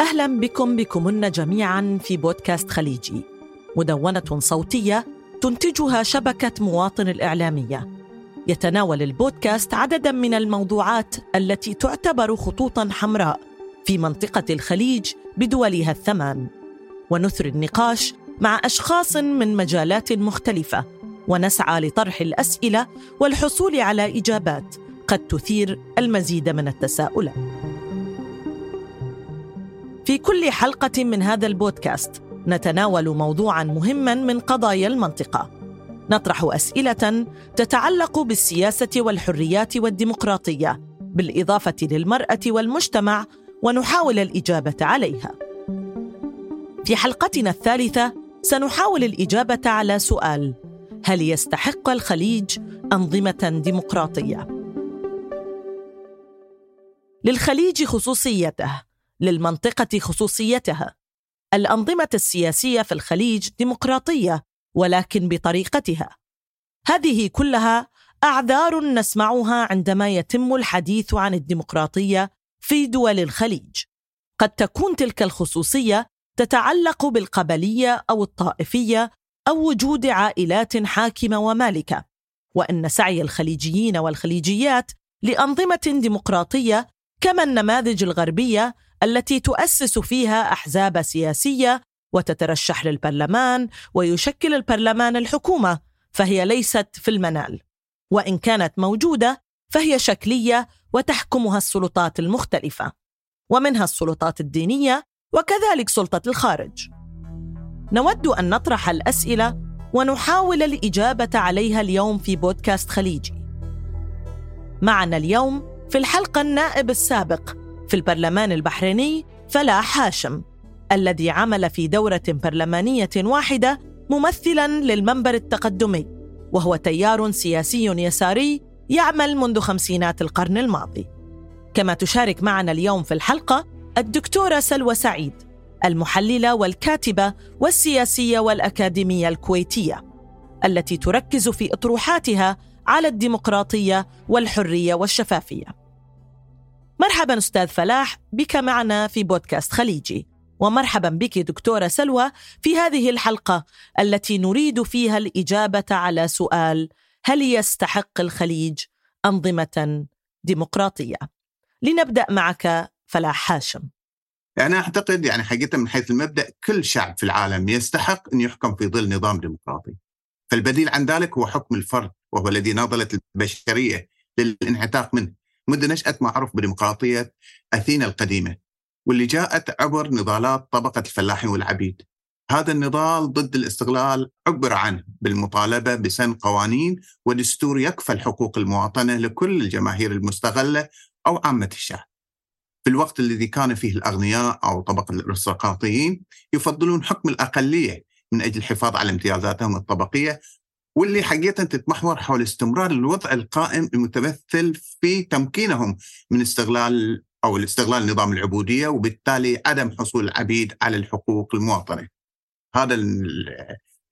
أهلا بكم بكمن جميعا في بودكاست خليجي. مدونة صوتية تنتجها شبكة مواطن الإعلامية. يتناول البودكاست عددا من الموضوعات التي تعتبر خطوطا حمراء في منطقة الخليج بدولها الثمان. ونثري النقاش مع أشخاص من مجالات مختلفة. ونسعى لطرح الأسئلة والحصول على إجابات قد تثير المزيد من التساؤلات. في كل حلقة من هذا البودكاست نتناول موضوعا مهما من قضايا المنطقة. نطرح أسئلة تتعلق بالسياسة والحريات والديمقراطية، بالإضافة للمرأة والمجتمع ونحاول الإجابة عليها. في حلقتنا الثالثة سنحاول الإجابة على سؤال: هل يستحق الخليج أنظمة ديمقراطية؟ للخليج خصوصيته للمنطقة خصوصيتها. الأنظمة السياسية في الخليج ديمقراطية ولكن بطريقتها. هذه كلها أعذار نسمعها عندما يتم الحديث عن الديمقراطية في دول الخليج. قد تكون تلك الخصوصية تتعلق بالقبلية أو الطائفية أو وجود عائلات حاكمة ومالكة. وإن سعي الخليجيين والخليجيات لأنظمة ديمقراطية كما النماذج الغربية التي تؤسس فيها أحزاب سياسية وتترشح للبرلمان ويشكل البرلمان الحكومة فهي ليست في المنال. وإن كانت موجودة فهي شكلية وتحكمها السلطات المختلفة ومنها السلطات الدينية وكذلك سلطة الخارج. نود أن نطرح الأسئلة ونحاول الإجابة عليها اليوم في بودكاست خليجي. معنا اليوم في الحلقة النائب السابق في البرلمان البحريني فلاح هاشم الذي عمل في دورة برلمانية واحدة ممثلا للمنبر التقدمي وهو تيار سياسي يساري يعمل منذ خمسينات القرن الماضي. كما تشارك معنا اليوم في الحلقة الدكتورة سلوى سعيد المحللة والكاتبة والسياسية والأكاديمية الكويتية التي تركز في أطروحاتها على الديمقراطية والحرية والشفافية. مرحبا أستاذ فلاح بك معنا في بودكاست خليجي. ومرحبا بك دكتورة سلوى في هذه الحلقة التي نريد فيها الإجابة على سؤال هل يستحق الخليج أنظمة ديمقراطية؟ لنبدأ معك فلاح هاشم. أنا أعتقد يعني حقيقة من حيث المبدأ كل شعب في العالم يستحق أن يحكم في ظل نظام ديمقراطي. فالبديل عن ذلك هو حكم الفرد وهو الذي ناضلت البشرية للانعتاق منه. منذ نشأة ما عرف بديمقراطية أثينا القديمة واللي جاءت عبر نضالات طبقة الفلاحين والعبيد. هذا النضال ضد الاستغلال عبر عنه بالمطالبة بسن قوانين ودستور يكفل حقوق المواطنة لكل الجماهير المستغلة أو عامة الشعب. في الوقت الذي كان فيه الأغنياء أو طبقة الأرستقراطيين يفضلون حكم الأقلية من أجل الحفاظ على امتيازاتهم الطبقية واللي حقيقة تتمحور حول استمرار الوضع القائم المتمثل في تمكينهم من استغلال أو الاستغلال نظام العبودية وبالتالي عدم حصول العبيد على الحقوق المواطنة. هذا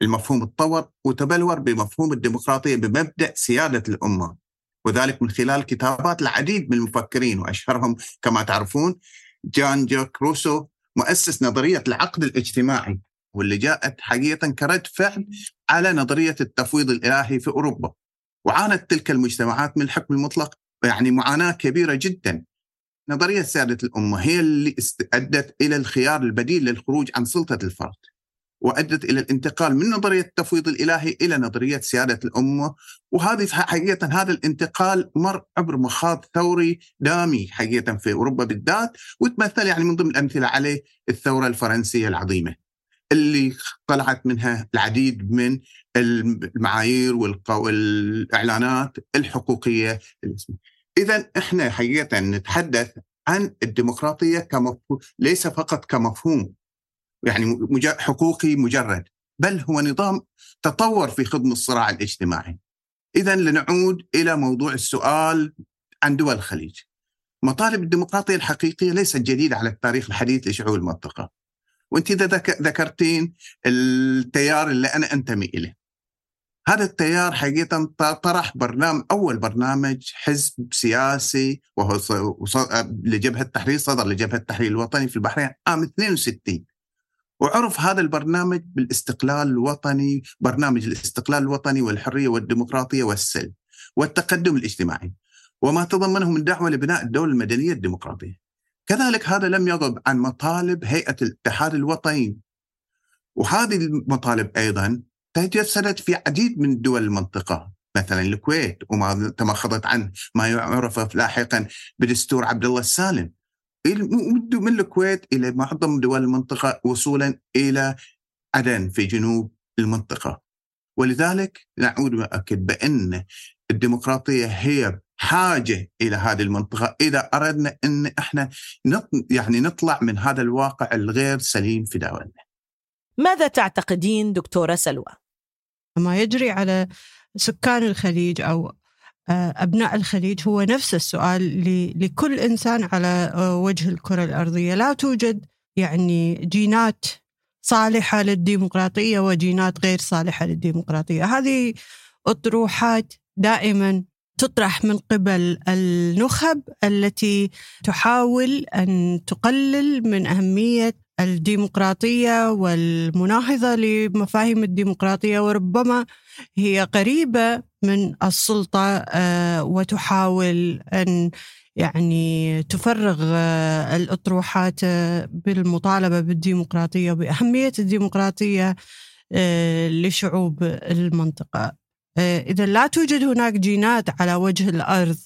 المفهوم تطور وتبلور بمفهوم الديمقراطية بمبدأ سيادة الأمة وذلك من خلال كتابات العديد من المفكرين وأشهرهم كما تعرفون جان جاك روسو مؤسس نظرية العقد الاجتماعي. واللي جاءت حقيقة كرد فعل على نظرية التفويض الإلهي في أوروبا. وعانت تلك المجتمعات من الحكم المطلق يعني معاناة كبيرة جدا. نظرية سيادة الأمة هي اللي أدت إلى الخيار البديل للخروج عن سلطة الفرد وأدت إلى الانتقال من نظرية التفويض الإلهي إلى نظرية سيادة الأمة. وهذه حقيقة هذا الانتقال مر عبر مخاض ثوري دامي حقيقة في أوروبا بالذات وتمثل يعني من ضمن الأمثلة عليه الثورة الفرنسية العظيمة. اللي طلعت منها العديد من المعايير والاعلانات الحقوقية اذا إحنا حقيقة نتحدث عن الديمقراطية كمفهوم ليس فقط كمفهوم يعني حقوقي مجرد بل هو نظام تطور في خضم الصراع الاجتماعي. اذا لنعود إلى موضوع السؤال عن دول الخليج. مطالب الديمقراطية الحقيقية ليست جديدة على التاريخ الحديث لشعوب المنطقة. وانت اذا ذكرتين التيار اللي أنا أنتمي إليه. هذا التيار حقيقة طرح برنامج أول برنامج حزب سياسي وهو لجبهة التحرير صدر لجبهة التحرير الوطني في البحرين عام 62 وعرف هذا البرنامج بالاستقلال الوطني برنامج الاستقلال الوطني والحرية والديمقراطية والسلم والتقدم الاجتماعي. وما تضمنه من دعوة لبناء الدولة المدنية الديمقراطية. كذلك هذا لم يغض عن مطالب هيئة الاتحاد الوطني. وهذه المطالب أيضا تجسدت في عديد من دول المنطقة مثلا الكويت وما تمخضت عنه ما يعرف لاحقا بدستور عبد الله السالم من الكويت إلى معظم دول المنطقة وصولا إلى عدن في جنوب المنطقة. ولذلك نعود واكد بأن الديمقراطية هي حاجة إلى هذه المنطقة إذا أردنا إن إحنا يعني نطلع من هذا الواقع الغير سليم في دولنا. ماذا تعتقدين دكتورة سلوى؟ ما يجري على سكان الخليج أو آه، أبناء الخليج هو نفس السؤال لكل إنسان على آه، وجه الكرة الأرضية لا توجد يعني جينات صالحة للديمقراطية وجينات غير صالحة للديمقراطية هذه أطروحات دائما تطرح من قبل النخب التي تحاول أن تقلل من أهمية الديمقراطية والمناهضة لمفاهيم الديمقراطية وربما هي قريبة من السلطة آه، وتحاول أن يعني تفرغ آه، الأطروحات آه، بالمطالبة بالديمقراطية وبأهمية الديمقراطية لشعوب المنطقة. إذا لا توجد هناك جينات على وجه الأرض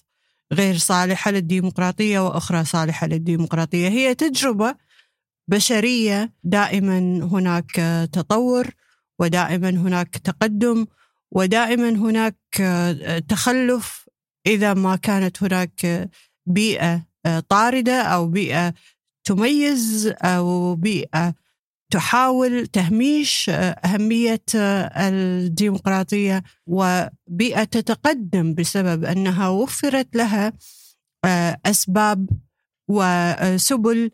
غير صالحة للديمقراطية وأخرى صالحة للديمقراطية هي تجربة بشرية دائما هناك تطور ودائما هناك تقدم ودائما هناك تخلف إذا ما كانت هناك بيئة طاردة أو بيئة تميز أو بيئة تحاول تهميش أهمية الديمقراطية وبيئة تتقدم بسبب أنها وفرت لها أسباب وسبل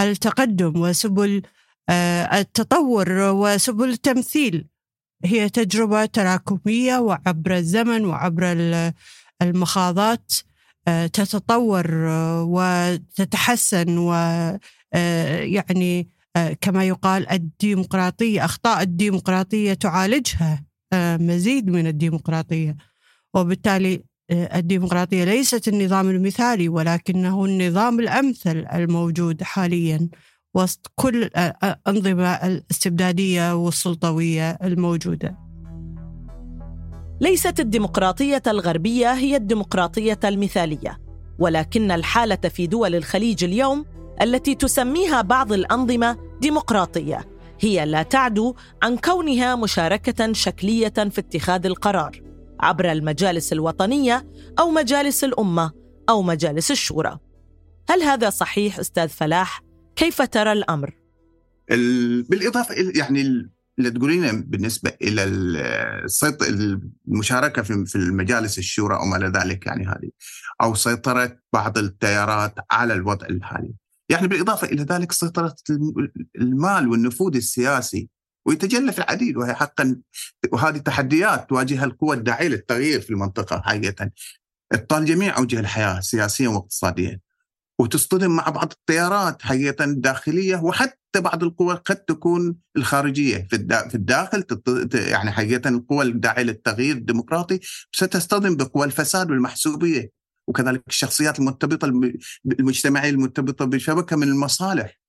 التقدم وسبل آه، التطور وسبل التمثيل. هي تجربة تراكمية وعبر الزمن وعبر المخاضات آه، تتطور آه، وتتحسن ويعني كما يقال الديمقراطية أخطاء الديمقراطية تعالجها مزيد من الديمقراطية. وبالتالي الديمقراطية ليست النظام المثالي ولكنه النظام الأمثل الموجود حاليا وسط كل الأنظمة الاستبدادية والسلطوية الموجودة. ليست الديمقراطية الغربية هي الديمقراطية المثالية ولكن الحالة في دول الخليج اليوم التي تسميها بعض الأنظمة ديمقراطية هي لا تعدو عن كونها مشاركة شكلية في اتخاذ القرار عبر المجالس الوطنية أو مجالس الأمة أو مجالس الشورى. هل هذا صحيح أستاذ فلاح؟ كيف ترى الأمر؟ بالإضافة يعني اللي تقولينه بالنسبة إلى المشاركة في المجالس الشورى أو ما إلى ذلك يعني هذه أو سيطرة بعض التيارات على الوضع الحالي. يعني بالإضافة إلى ذلك سيطره المال والنفوذ السياسي ويتجلى في العديد وهي حقا وهذه تحديات تواجهها القوى الداعية للتغيير في المنطقة حقيقة. ابطال جميع أوجه الحياة سياسيا واقتصاديا وتصطدم مع بعض التيارات حقيقة الداخليه وحتى بعض القوى قد تكون الخارجية. في في الداخل يعني حقيقة القوى الداعية للتغيير الديمقراطي ستصطدم بقوى الفساد والمحسوبية. وكذلك الشخصيات المرتبطة المجتمعية المرتبطة بشبكة من المصالح.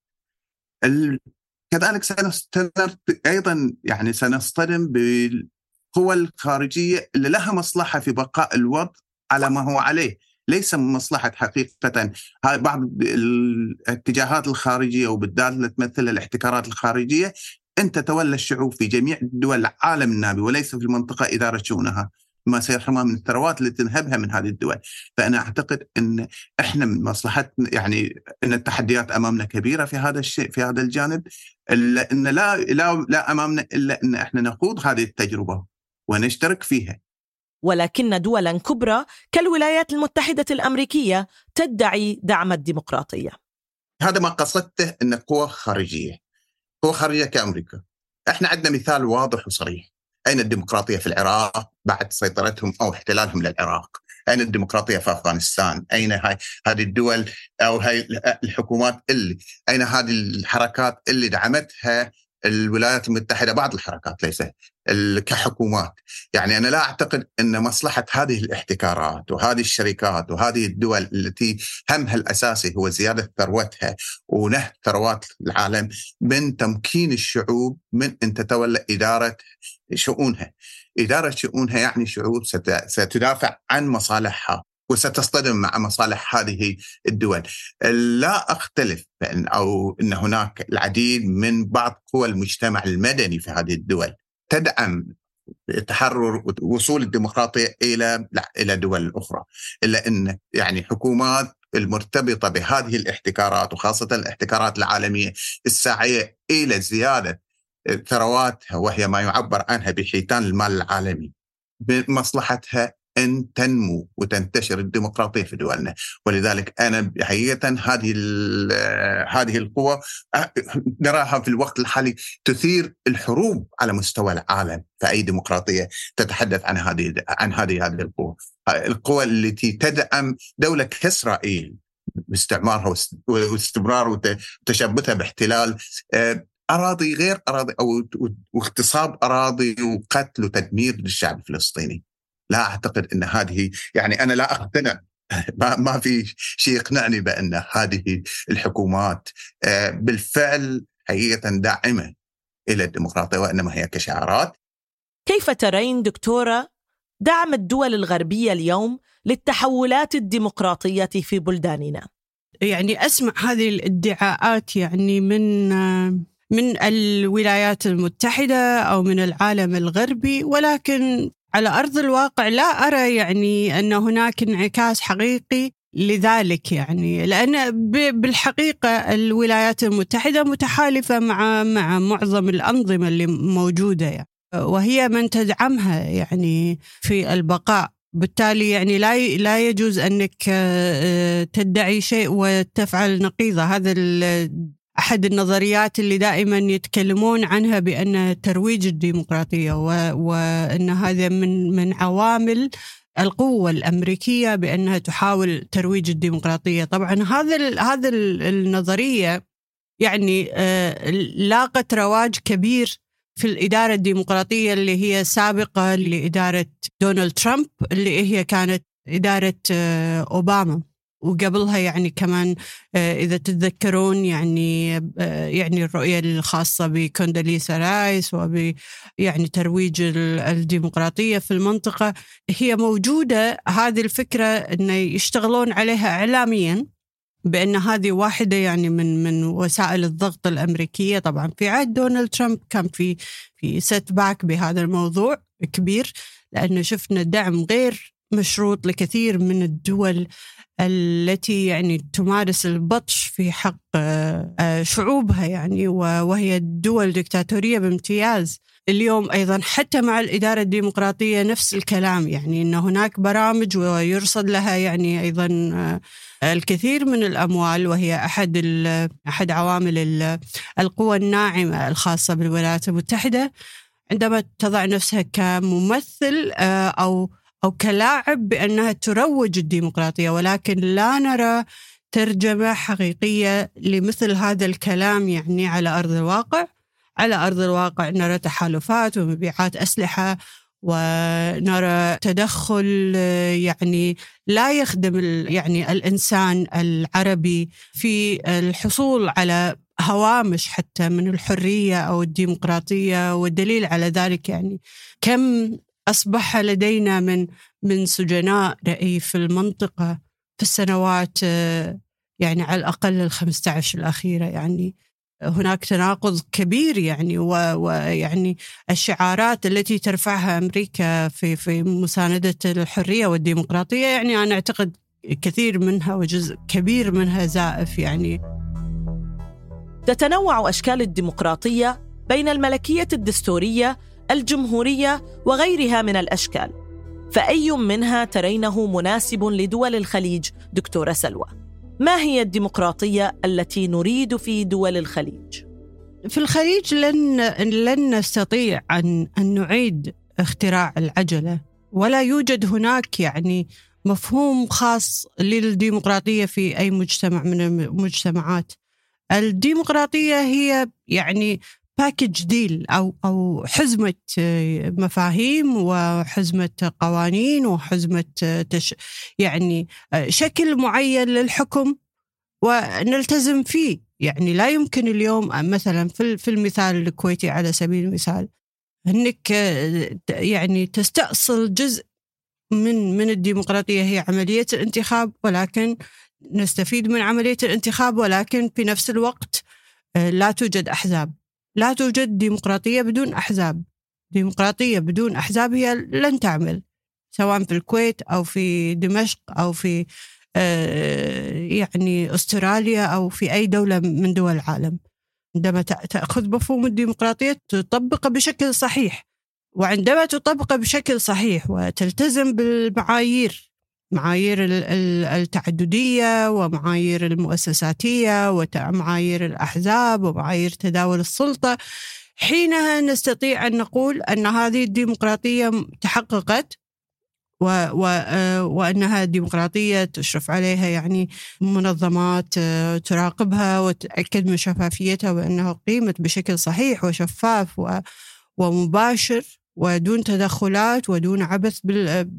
كذلك سنستمر أيضا يعني سنصطدم بالقوى الخارجية اللي لها مصلحة في بقاء الوضع على ما هو عليه. ليس مصلحة حقيقة. بعض الاتجاهات الخارجية وبالذات اللي تمثل الاحتكارات الخارجية أن تتولى الشعوب في جميع دول العالم النامي وليس في المنطقة إدارة شؤونها ما سيحرمها من الثروات التي تنهبها من هذه الدول. فأنا أعتقد أن إحنا من مصلحتنا يعني أن التحديات أمامنا كبيرة في هذا الشيء في هذا الجانب إلا أن لا, لا, لا أمامنا إلا أن إحنا نخوض هذه التجربة ونشترك فيها. ولكن دولا كبرى كالولايات المتحدة الأمريكية تدعي دعم الديمقراطية. هذا ما قصدته أن قوى خارجية قوى خارجية كأمريكا. إحنا عندنا مثال واضح وصريح. أين الديمقراطية في العراق بعد سيطرتهم أو احتلالهم للعراق؟ أين الديمقراطية في أفغانستان؟ أين هاي هذه الدول أو هاي الحكومات اللي أين هذه الحركات اللي دعمتها الولايات المتحدة بعض الحركات ليس كحكومات. يعني أنا لا أعتقد أن مصلحة هذه الاحتكارات وهذه الشركات وهذه الدول التي همها الأساسي هو زيادة ثروتها ونهب ثروات العالم من تمكين الشعوب من أن تتولى إدارة شؤونها. إدارة شؤونها يعني شعوب ستدافع عن مصالحها. وستصطدم مع مصالح هذه الدول. لا أختلف بأن أو أن هناك العديد من بعض قوى المجتمع المدني في هذه الدول. تدعم تحرر وصول الديمقراطية إلى إلى دول أخرى. إلا أن يعني حكومات المرتبطة بهذه الاحتكارات وخاصة الاحتكارات العالمية الساعية إلى زيادة ثرواتها وهي ما يعبر عنها بحيتان المال العالمي بمصلحتها أن تنمو وتنتشر الديمقراطية في دولنا. ولذلك أنا حقيقه هذه هذه القوى نراها في الوقت الحالي تثير الحروب على مستوى العالم. فأي ديمقراطية تتحدث عن هذه عن هذه هذه القوى. القوى التي تدعم دولة كإسرائيل باستعمارها واستمرار وتشبثها باحتلال. أراضي غير أراضي أو واغتصاب أراضي وقتل وتدمير للشعب الفلسطيني. لا أعتقد إن هذه يعني أنا لا أقتنع ما ما في شيء يقنعني بأن هذه الحكومات آه، بالفعل حقيقة داعمة إلى الديمقراطية وإنما هي كشعارات كيف ترين دكتورة دعم الدول الغربية اليوم للتحولات الديمقراطية في بلداننا؟ يعني أسمع هذه الادعاءات يعني من آه، من الولايات المتحدة أو من العالم الغربي ولكن على أرض الواقع لا أرى يعني أن هناك انعكاس حقيقي لذلك يعني لأن بالحقيقة الولايات المتحدة متحالفة مع مع معظم الأنظمة اللي موجودة يعني وهي من تدعمها يعني في البقاء. بالتالي يعني لا لا يجوز أنك آه، تدعي شيء وتفعل نقيضة. هذا أحد النظريات اللي دائما يتكلمون عنها بأن ترويج الديمقراطية وأن هذا من من عوامل القوة الأمريكية بأنها تحاول ترويج الديمقراطية. طبعا هذا هذا النظرية يعني آه، لاقت رواج كبير في الإدارة الديمقراطية اللي هي سابقة لإدارة دونالد ترامب اللي هي كانت إدارة آه، أوباما. وقبلها يعني كمان آه، إذا تتذكرون يعني آه، يعني الرؤية الخاصة بكونداليسا رايس وب يعني ترويج الديمقراطية في المنطقة هي موجودة. هذه الفكرة انه يشتغلون عليها اعلاميا بأن هذه واحدة يعني من من وسائل الضغط الأمريكية. طبعا في عهد دونالد ترامب كان في في setback بهذا الموضوع كبير لأنه شفنا دعم غير مشروط لكثير من الدول التي يعني تمارس البطش في حق آه، شعوبها يعني وهي دول دكتاتوريه بامتياز. اليوم أيضا حتى مع الإدارة الديمقراطية نفس الكلام يعني إن هناك برامج ويرصد لها يعني أيضا آه، الكثير من الأموال وهي أحد أحد عوامل القوى الناعمة الخاصة بالولايات المتحدة. عندما تضع نفسها كممثل آه، أو أو كلاعب بأنها تروج الديمقراطية ولكن لا نرى ترجمة حقيقية لمثل هذا الكلام يعني على أرض الواقع. على أرض الواقع نرى تحالفات ومبيعات أسلحة ونرى تدخل يعني لا يخدم يعني الإنسان العربي في الحصول على هوامش حتى من الحرية أو الديمقراطية والدليل على ذلك يعني كم أصبح لدينا من من سجناء رأي في المنطقة في السنوات يعني على الأقل ال 15 الأخيرة. يعني هناك تناقض كبير يعني ويعني الشعارات التي ترفعها أمريكا في في مساندة الحرية والديمقراطية يعني أنا أعتقد كثير منها وجزء كبير منها زائف يعني. تتنوع أشكال الديمقراطية بين الملكية الدستورية الجمهورية وغيرها من الأشكال. فأي منها ترينه مناسب لدول الخليج دكتورة سلوى. ما هي الديمقراطية التي نريد في دول الخليج؟ في الخليج لن لن نستطيع أن أن نعيد اختراع العجلة. ولا يوجد هناك يعني مفهوم خاص للديمقراطية في أي مجتمع من المجتمعات. الديمقراطية هي يعني باكج ديل أو أو حزمة مفاهيم وحزمة قوانين وحزمة تش يعني شكل معين للحكم ونلتزم فيه. يعني لا يمكن اليوم مثلا في في المثال الكويتي على سبيل المثال إنك يعني تستأصل جزء من من الديمقراطية هي عملية الانتخاب ولكن نستفيد من عملية الانتخاب ولكن في نفس الوقت لا توجد أحزاب. لا توجد ديمقراطية بدون أحزاب. ديمقراطية بدون أحزاب هي لن تعمل سواء في الكويت أو في دمشق أو في آه، يعني أستراليا أو في أي دولة من دول العالم. عندما تأخذ مفهوم الديمقراطية تطبقه بشكل صحيح وعندما تطبقه بشكل صحيح وتلتزم بالمعايير معايير التعددية ومعايير المؤسساتية ومعايير الأحزاب ومعايير تداول السلطة. حينها نستطيع أن نقول أن هذه الديمقراطية تحققت و و آه، وأنها ديمقراطية تشرف عليها يعني منظمات آه، تراقبها وتتاكد من شفافيتها وأنها قيمت بشكل صحيح وشفاف ومباشر. ودون تدخلات ودون عبث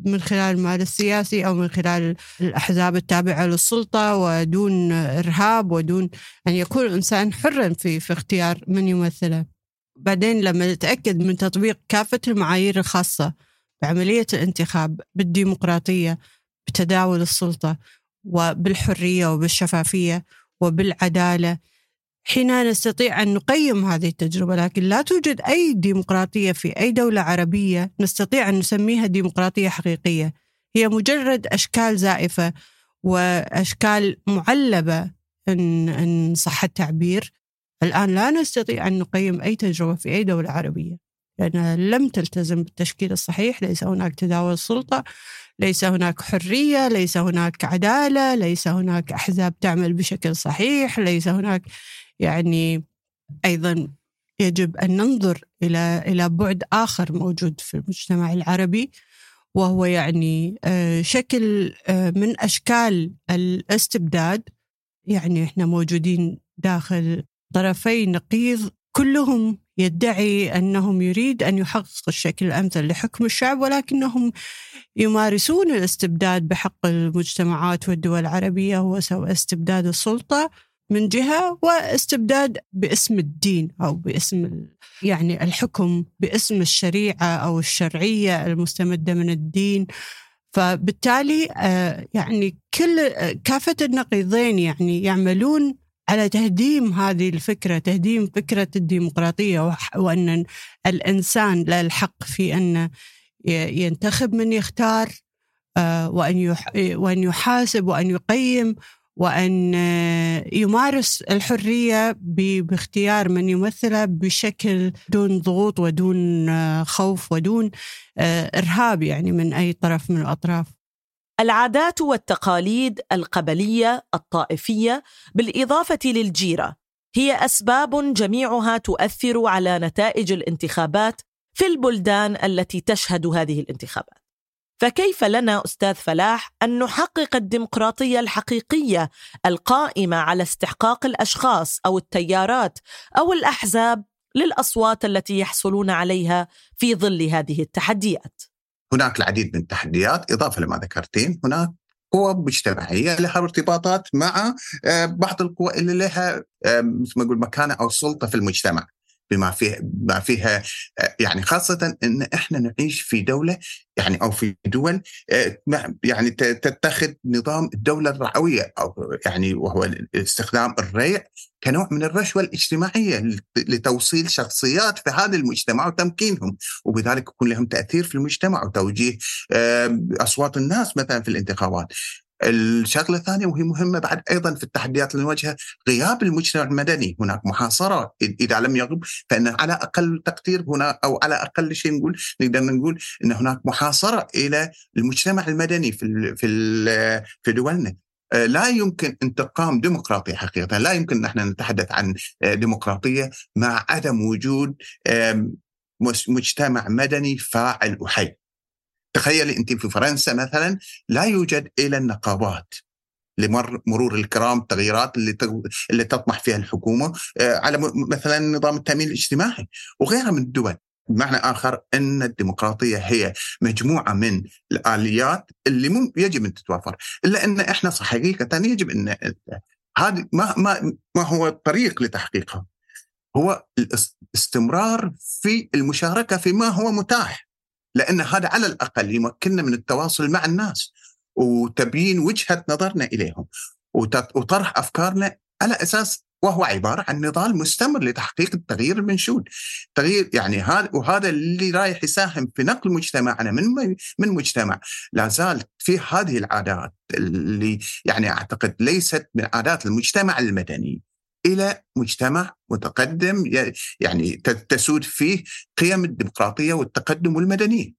من خلال المال السياسي أو من خلال الأحزاب التابعة للسلطة ودون إرهاب ودون ان يكون الإنسان حرا في في اختيار من يمثله. بعدين لما نتأكد من تطبيق كافة المعايير الخاصة بعملية الانتخاب بالديمقراطية بتداول السلطة وبالحرية وبالشفافية وبالعدالة حين نستطيع أن نقيم هذه التجربة لكن لا توجد أي ديمقراطية في أي دولة عربية نستطيع أن نسميها ديمقراطية حقيقية. هي مجرد أشكال زائفة وأشكال معلبة إن, إن صح التعبير. الآن لا نستطيع أن نقيم أي تجربة في أي دولة عربية لأنها لم تلتزم بالتشكيل الصحيح. ليس هناك تداول سلطة ليس هناك حرية ليس هناك عدالة ليس هناك أحزاب تعمل بشكل صحيح ليس هناك يعني أيضا يجب أن ننظر إلى إلى بعد آخر موجود في المجتمع العربي وهو يعني آه، شكل آه، من أشكال الاستبداد. يعني إحنا موجودين داخل طرفي نقيض كلهم يدعي أنهم يريد أن يحقق الشكل الأمثل لحكم الشعب ولكنهم يمارسون الاستبداد بحق المجتمعات والدول العربية هو استبداد السلطة من جهة واستبداد باسم الدين أو باسم يعني الحكم باسم الشريعة أو الشرعية المستمدة من الدين. فبالتالي آه، يعني كل كافة النقيضين يعني يعملون على تهديم هذه الفكرة تهديم فكرة الديمقراطية وأن الإنسان له الحق في أن ينتخب من يختار آه، وأن وأن يحاسب وأن يقيم. وأن يمارس الحرية باختيار من يمثله بشكل دون ضغوط ودون خوف ودون آه، إرهاب يعني من أي طرف من الأطراف. العادات والتقاليد القبلية الطائفية بالإضافة للجيرة هي أسباب جميعها تؤثر على نتائج الانتخابات في البلدان التي تشهد هذه الانتخابات فكيف لنا أستاذ فلاح أن نحقق الديمقراطية الحقيقية القائمة على استحقاق الأشخاص أو التيارات أو الأحزاب للأصوات التي يحصلون عليها في ظل هذه التحديات؟ هناك العديد من التحديات إضافة لما ذكرتين هناك قوى مجتمعية لها ارتباطات مع آه، بعض القوى اللي لها آه، مثل ما نقول مكانة أو سلطة في المجتمع. بما فيه ما فيها آه، يعني خاصة إن إحنا نعيش في دولة يعني أو في دول يعني تتخذ نظام الدولة الرعوية أو يعني وهو استخدام الريع كنوع من الرشوة الاجتماعية لتوصيل شخصيات في هذا المجتمع وتمكينهم وبذلك يكون لهم تأثير في المجتمع وتوجيه أصوات الناس مثلا في الانتخابات. الشغلة الثانية وهي مهمة بعد أيضا في التحديات اللي نواجهها غياب المجتمع المدني، هناك محاصره إذا لم يغب فإن على أقل تقدير هنا أو على أقل شيء نقول نقدر نقول إن هناك محاصرة إلى المجتمع المدني في في في دولنا. لا يمكن ان تقام ديمقراطيه حقيقه، لا يمكن إن إحنا نتحدث عن ديمقراطية مع عدم وجود مجتمع مدني فاعل وحي. تخيلي انت في فرنسا مثلا لا يوجد إلى النقابات لمرور الكرام التغييرات اللي اللي تطمح فيها الحكومة آه، على مثلا نظام التأمين الاجتماعي وغيرها من الدول. بمعنى آخر إن الديمقراطية هي مجموعة من الآليات اللي يجب أن تتوافر. إلا إن إحنا حقيقة يجب أن هذه ما ما ما هو الطريق لتحقيقها؟ هو الاستمرار في المشاركة فيما هو متاح. لأن هذا على الأقل يمكننا من التواصل مع الناس وتبيين وجهة نظرنا إليهم وطرح أفكارنا على أساس وهو عبارة عن نضال مستمر لتحقيق التغيير المنشود. تغيير يعني هذا وهذا اللي رايح يساهم في نقل مجتمعنا من من مجتمع لا زالت في هذه العادات اللي يعني أعتقد ليست من عادات المجتمع المدني إلى مجتمع متقدم يعني تسود فيه قيم الديمقراطية والتقدم والمدنيه.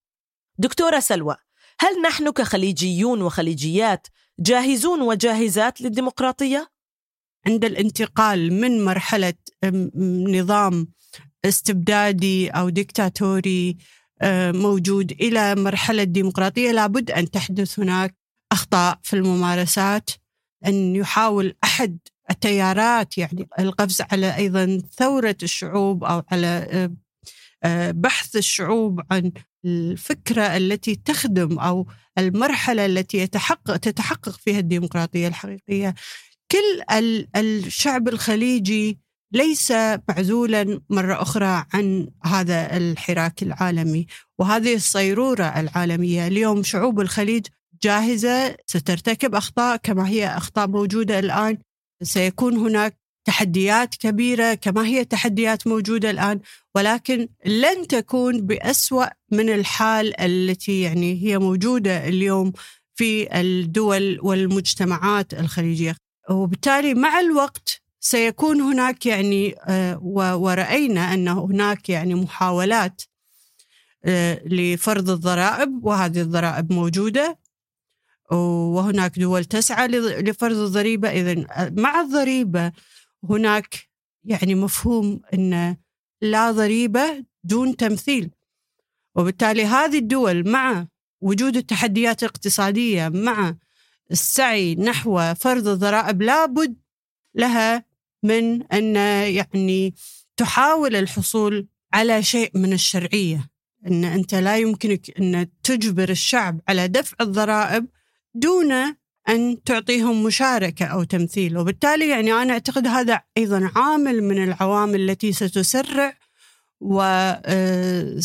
دكتورة سلوى، هل نحن كخليجيون وخليجيات جاهزون وجاهزات للديمقراطية؟ عند الانتقال من مرحلة نظام استبدادي أو ديكتاتوري موجود إلى مرحلة ديمقراطية لابد أن تحدث هناك أخطاء في الممارسات أن يحاول أحد التيارات يعني القفز على أيضا ثورة الشعوب أو على آه، آه، بحث الشعوب عن الفكرة التي تخدم أو المرحلة التي يتحقق تتحقق فيها الديمقراطية الحقيقية. كل الشعب الخليجي ليس معزولا مرة أخرى عن هذا الحراك العالمي وهذه الصيرورة العالمية. اليوم شعوب الخليج جاهزة سترتكب أخطاء كما هي أخطاء موجودة الآن سيكون هناك تحديات كبيرة كما هي تحديات موجودة الآن ولكن لن تكون بأسوأ من الحال التي يعني هي موجودة اليوم في الدول والمجتمعات الخليجية. وبالتالي مع الوقت سيكون هناك يعني آه، ورأينا أن هناك يعني محاولات آه، لفرض الضرائب وهذه الضرائب موجودة. وهناك دول تسعى لفرض الضريبة. إذا مع الضريبة هناك يعني مفهوم أن لا ضريبة دون تمثيل. وبالتالي هذه الدول مع وجود التحديات الاقتصادية مع السعي نحو فرض الضرائب لابد لها من أن يعني تحاول الحصول على شيء من الشرعية. أن أنت لا يمكنك أن تجبر الشعب على دفع الضرائب دون أن تعطيهم مشاركة أو تمثيل. وبالتالي يعني أنا أعتقد هذا أيضا عامل من العوامل التي ستسرع وستحول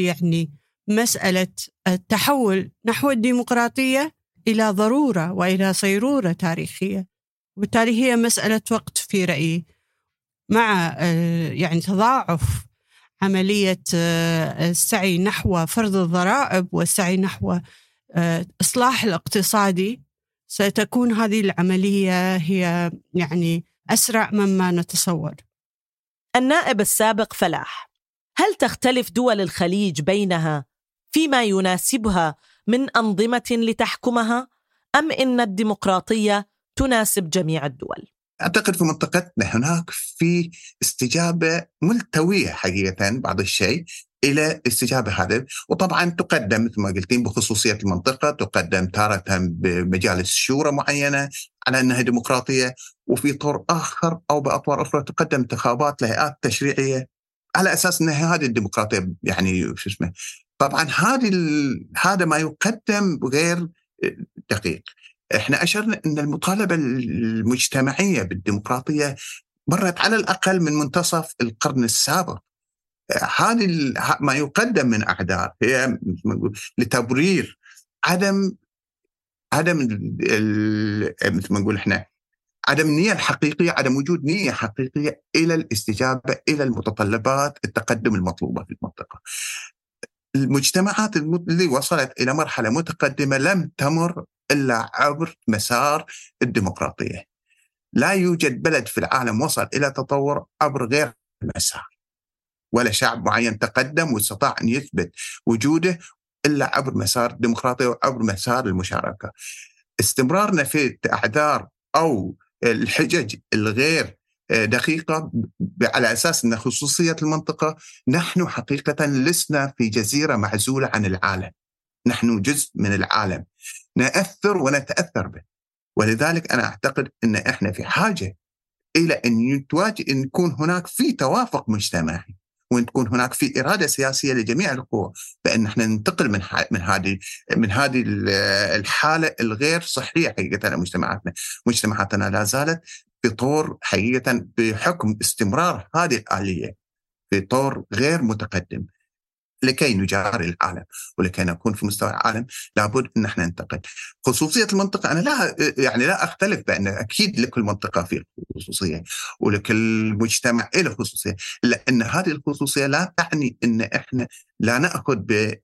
يعني مسألة التحول نحو الديمقراطية إلى ضرورة وإلى صيرورة تاريخية. وبالتالي هي مسألة وقت في رأيي. مع آه، يعني تضاعف عملية آه، السعي نحو فرض الضرائب والسعي نحو الإصلاح آه، الاقتصادي ستكون هذه العملية هي يعني أسرع مما نتصور النائب السابق فلاح هل تختلف دول الخليج بينها فيما يناسبها من أنظمة لتحكمها أم إن الديمقراطية تناسب جميع الدول؟ أعتقد في منطقتنا هناك في استجابة ملتوية حقيقة بعض الشيء إلى استجابة هذا. وطبعا تقدم مثل ما قلتين بخصوصية المنطقة تقدم تارة بمجالس شورى معينة على أنها ديمقراطية وفي طور آخر أو بأطوار أخرى تقدم انتخابات لهيئات تشريعية على أساس أنها هذه الديمقراطية يعني شو اسمه. طبعا هذه هذا ما يقدم غير دقيق. إحنا أشرنا أن المطالبة المجتمعية بالديمقراطية مرت على الأقل من منتصف القرن السابق. هذه ما يقدم من اعذار هي لتبرير عدم عدم مثل ما نقول إحنا عدم النيه الحقيقية عدم وجود نية حقيقية إلى الاستجابة إلى المتطلبات التقدم المطلوبة في المنطقة. المجتمعات اللي وصلت إلى مرحلة متقدمة لم تمر إلا عبر مسار الديمقراطية. لا يوجد بلد في العالم وصل إلى تطور عبر غير المسار. ولا شعب معين تقدم واستطاع أن يثبت وجوده إلا عبر مسار الديمقراطيه وعبر مسار المشاركة. استمرارنا في اعذار أو الحجج الغير دقيقة على أساس أن خصوصية المنطقة نحن حقيقة لسنا في جزيرة معزولة عن العالم. نحن جزء من العالم. نأثر ونتأثر به. ولذلك أنا أعتقد أن إحنا في حاجة إلى أن يتواجه أن يكون هناك في توافق مجتمعي. وان تكون هناك في إرادة سياسية لجميع القوى بأن إحنا ننتقل من من هذه من هذه الحالة الغير صحية حقيقة لمجتمعاتنا، مجتمعاتنا لا زالت في طور حقيقة بحكم استمرار هذه الآلية في طور غير متقدم. لكي نجاري العالم ولكي نكون في مستوى العالم لابد أن إحنا ننتقل. خصوصية المنطقة أنا لا يعني لا أختلف بأن أكيد لكل منطقة في خصوصية ولكل مجتمع له خصوصية، لأن هذه الخصوصية لا تعني أن إحنا لا نأخذ ب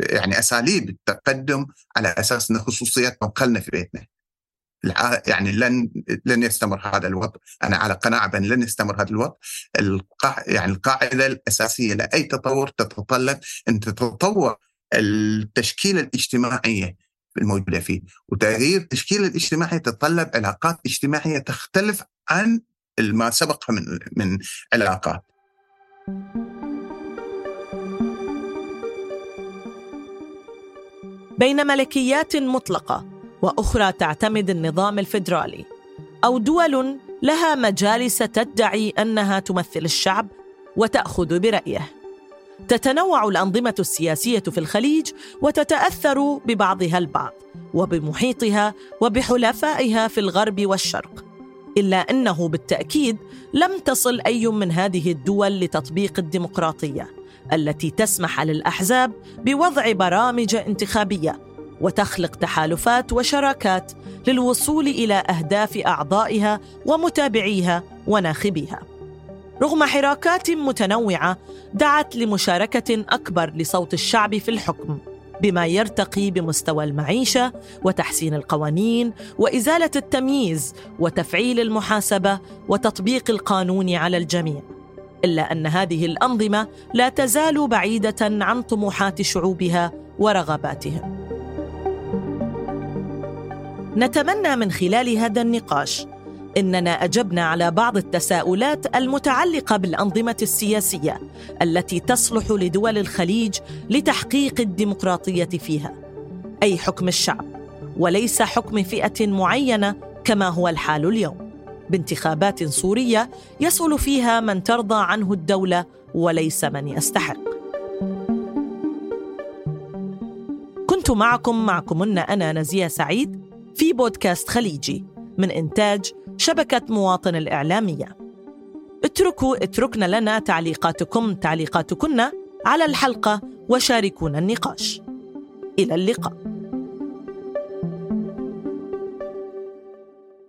يعني أساليب التقدم على أساس أن خصوصيات تنقلنا في بيتنا. يعني لن لن يستمر هذا الوضع. أنا على قناعة بأن لن يستمر هذا الوضع. يعني القاعدة الأساسية لأي تطور تتطلب أن تتطور التشكيلة الاجتماعية الموجودة فيه. وتغيير التشكيلة الاجتماعية تتطلب علاقات اجتماعية تختلف عن ما سبقها من من علاقات بين ملكيات مطلقة وأخرى تعتمد النظام الفيدرالي أو دول لها مجالس تدعي أنها تمثل الشعب وتأخذ برأيه. تتنوع الأنظمة السياسية في الخليج وتتأثر ببعضها البعض وبمحيطها وبحلفائها في الغرب والشرق إلا أنه بالتأكيد لم تصل أي من هذه الدول لتطبيق الديمقراطية التي تسمح للأحزاب بوضع برامج انتخابية وتخلق تحالفات وشراكات للوصول إلى أهداف أعضائها ومتابعيها وناخبيها. رغم حراكات متنوعة دعت لمشاركة أكبر لصوت الشعب في الحكم بما يرتقي بمستوى المعيشة وتحسين القوانين وإزالة التمييز وتفعيل المحاسبة وتطبيق القانون على الجميع. إلا أن هذه الأنظمة لا تزال بعيدة عن طموحات شعوبها ورغباتها. نتمنى من خلال هذا النقاش إننا أجبنا على بعض التساؤلات المتعلقة بالأنظمة السياسية التي تصلح لدول الخليج لتحقيق الديمقراطية فيها. أي حكم الشعب وليس حكم فئة معينة كما هو الحال اليوم. بانتخابات صوريه يصل فيها من ترضى عنه الدولة وليس من يستحق. كنت معكم معكمن أنا نزية سعيد. في بودكاست خليجي من إنتاج شبكة مواطن الإعلامية. اتركوا اتركنا لنا تعليقاتكم تعليقاتكن على الحلقة وشاركونا النقاش. إلى اللقاء.